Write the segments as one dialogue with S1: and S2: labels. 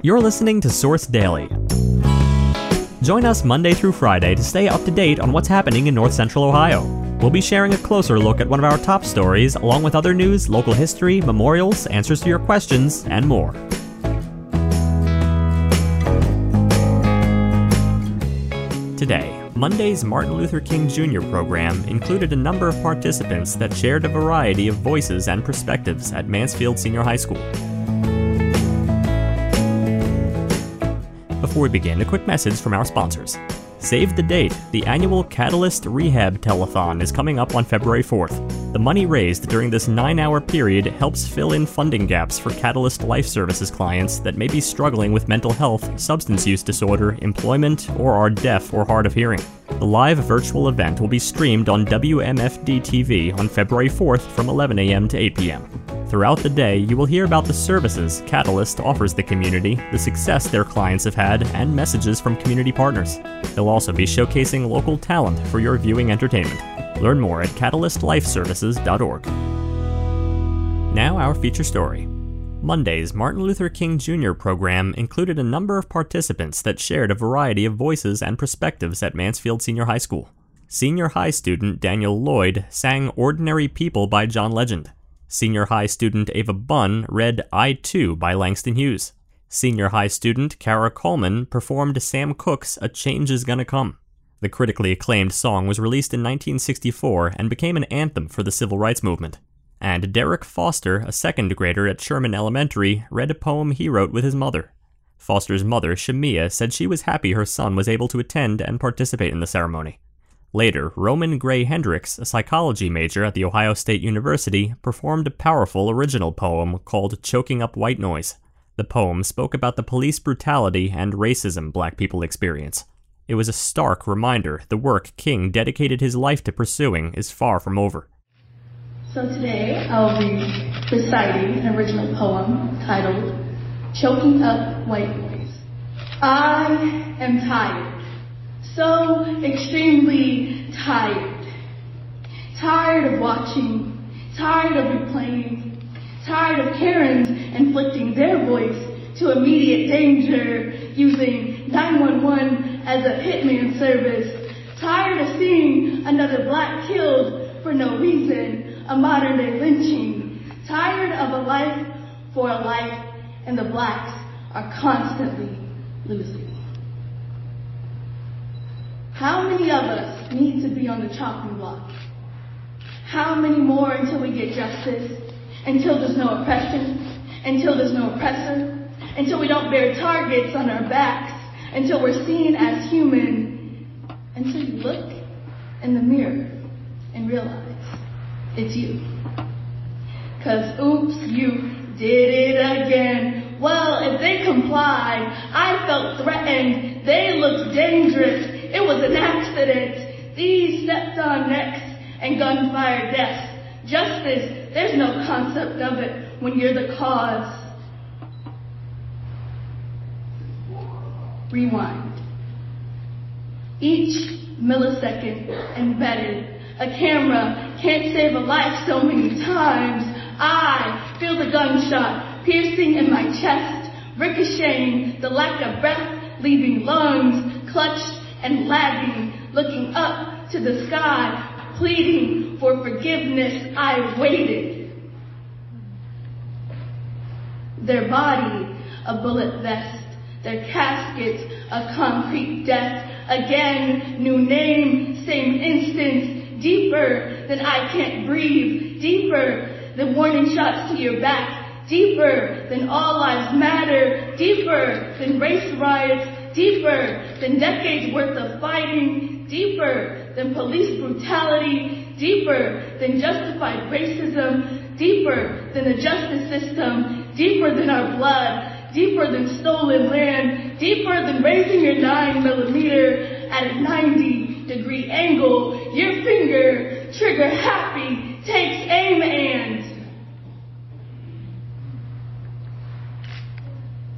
S1: You're listening to Source Daily. Join us Monday through Friday to stay up to date on what's happening in North Central Ohio. We'll be sharing a closer look at one of our top stories, along with other news, local history, memorials, answers to your questions, and more. Today, Monday's Martin Luther King Jr. program included a number of participants that shared a variety of voices and perspectives at Mansfield Senior High School. Before we begin, a quick message from our sponsors. Save the date. The annual Catalyst Rehab Telethon is coming up on February 4th. The money raised during this nine hour period helps fill in funding gaps for Catalyst Life Services clients that may be struggling with mental health, substance use disorder, employment, or are deaf or hard of hearing. The live virtual event will be streamed on WMFD TV on February 4th from 11 a.m. to 8 p.m. Throughout the day, you will hear about the services Catalyst offers the community, the success their clients have had, and messages from community partners. They'll also be showcasing local talent for your viewing entertainment. Learn more at catalystlifeservices.org. Now, our feature story. Monday's Martin Luther King Jr. program included a number of participants that shared a variety of voices and perspectives at Mansfield Senior High School. Senior high student Daniel Lloyd sang Ordinary People by John Legend. Senior high student Ava Bunn read I Too by Langston Hughes. Senior high student Kara Coleman performed Sam Cooke's A Change Is Gonna Come. The critically acclaimed song was released in 1964 and became an anthem for the civil rights movement. And Derek Foster, a second grader at Sherman Elementary, read a poem he wrote with his mother. Foster's mother, Shamia, said she was happy her son was able to attend and participate in the ceremony. Later, Roman Gray Hendricks, a psychology major at The Ohio State University, performed a powerful original poem called Choking Up White Noise. The poem spoke about the police brutality and racism black people experience. It was a stark reminder the work King dedicated his life to pursuing is far from over.
S2: So today I'll be reciting an original poem titled Choking Up White Noise. I am tired so extremely tired. Tired of watching, tired of replaying, tired of Karens inflicting their voice to immediate danger using 911 as a hitman service. Tired of seeing another black killed for no reason, a modern day lynching. Tired of a life for a life and the blacks are constantly losing. How many of us need to be on the chopping block? How many more until we get justice? Until there's no oppression? Until there's no oppressor? Until we don't bear targets on our backs? Until we're seen as human? Until you look in the mirror and realize it's you. Cause oops, you did it again. Well, if they complied, I felt threatened. They looked dangerous. It was an accident. These stepped on necks and gunfire deaths. Justice, there's no concept of it when you're the cause. Rewind. Each millisecond embedded. A camera can't save a life so many times. I feel the gunshot piercing in my chest, ricocheting, the lack of breath leaving lungs clutched and lagging, looking up to the sky, pleading for forgiveness, I waited. Their body, a bullet vest, their caskets, a concrete death. Again, new name, same instance, deeper than I can't breathe, deeper than warning shots to your back, deeper than all lives matter, deeper than race riots, deeper than decades worth of fighting, deeper than police brutality, deeper than justified racism, deeper than the justice system, deeper than our blood, deeper than stolen land, deeper than raising your 9 millimeter at a 90 degree angle, your finger, trigger happy, takes aim and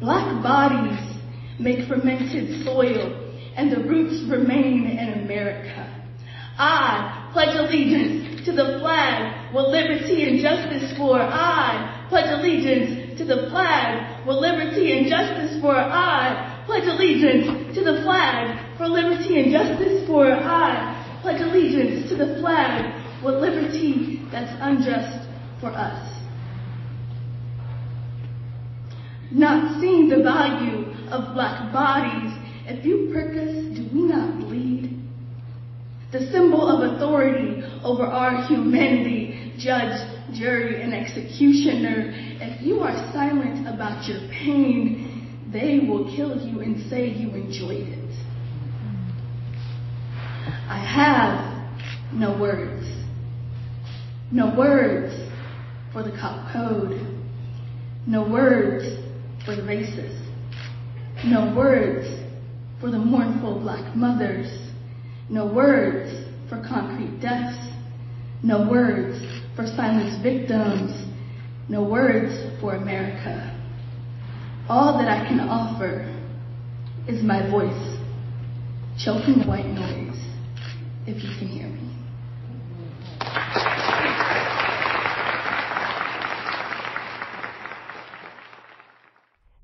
S2: black bodies make fermented soil, and the roots remain in America. I pledge allegiance to the flag with liberty and justice for. I pledge allegiance to the flag with liberty and justice for I pledge allegiance to the flag for liberty and justice for I pledge allegiance to the flag with liberty that's unjust for us. Not seeing the value of black bodies, if you prick us, do we not bleed? The symbol of authority over our humanity, judge, jury, and executioner. If you are silent about your pain, they will kill you and say you enjoyed it. I have no words. No words for the cop code. No words for the racist. No words for the mournful black mothers. No words for concrete deaths. No words for silenced victims. No words for America. All that I can offer is my voice, choking white noise, if you can hear me.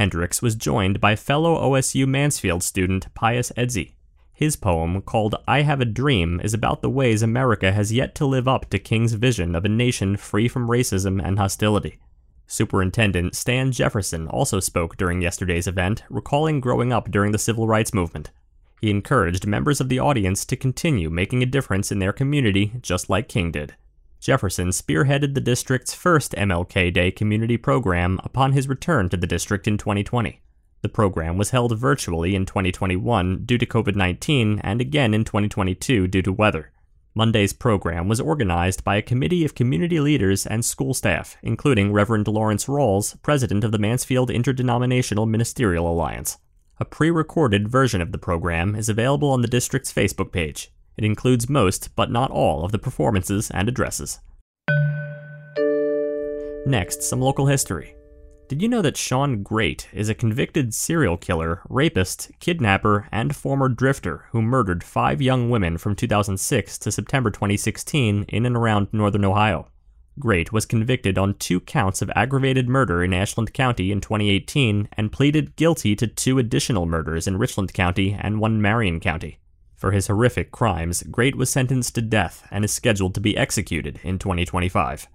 S1: Hendricks was joined by fellow OSU Mansfield student Pius Edzi. His poem, called I Have a Dream, is about the ways America has yet to live up to King's vision of a nation free from racism and hostility. Superintendent Stan Jefferson also spoke during yesterday's event, recalling growing up during the civil rights movement. He encouraged members of the audience to continue making a difference in their community just like King did. Jefferson spearheaded the district's first MLK Day community program upon his return to the district in 2020. The program was held virtually in 2021 due to COVID 19 and again in 2022 due to weather. Monday's program was organized by a committee of community leaders and school staff, including Reverend Lawrence Rawls, president of the Mansfield Interdenominational Ministerial Alliance. A pre recorded version of the program is available on the district's Facebook page. It includes most, but not all, of the performances and addresses. Next, some local history. Did you know that Shawn Grate is a convicted serial killer, rapist, kidnapper, and former drifter who murdered five young women from 2006 to September 2016 in and around northern Ohio? Grate was convicted on two counts of aggravated murder in Ashland County in 2018 and pleaded guilty to two additional murders in Richland County and one Marion County. For his horrific crimes, Grate was sentenced to death and is scheduled to be executed in 2025.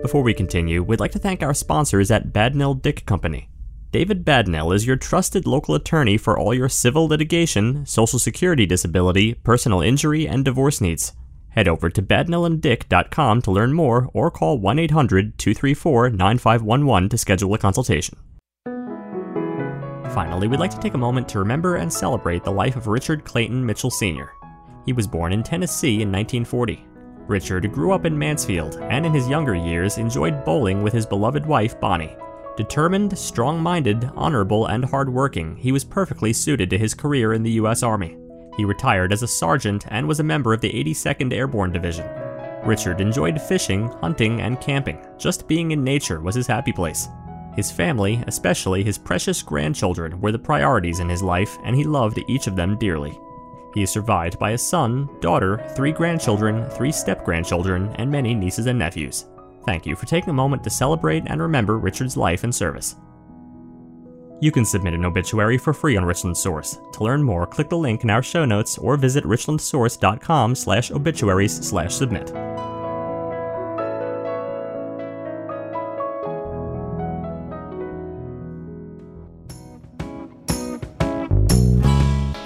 S1: Before we continue, we'd like to thank our sponsors at Badnell Dick Company. David Badnell is your trusted local attorney for all your civil litigation, social security disability, personal injury, and divorce needs. Head over to badnellanddick.com to learn more or call 1 800 234 9511 to schedule a consultation. Finally, we'd like to take a moment to remember and celebrate the life of Richard Clayton Mitchell Sr. He was born in Tennessee in 1940. Richard grew up in Mansfield and in his younger years enjoyed bowling with his beloved wife, Bonnie. Determined, strong minded, honorable, and hardworking, he was perfectly suited to his career in the U.S. Army. He retired as a sergeant and was a member of the 82nd Airborne Division. Richard enjoyed fishing, hunting, and camping. Just being in nature was his happy place. His family, especially his precious grandchildren, were the priorities in his life, and he loved each of them dearly. He is survived by a son, daughter, three grandchildren, three step grandchildren, and many nieces and nephews. Thank you for taking a moment to celebrate and remember Richard's life and service. You can submit an obituary for free on Richland Source. To learn more, click the link in our show notes or visit richlandsource.com slash obituaries slash submit.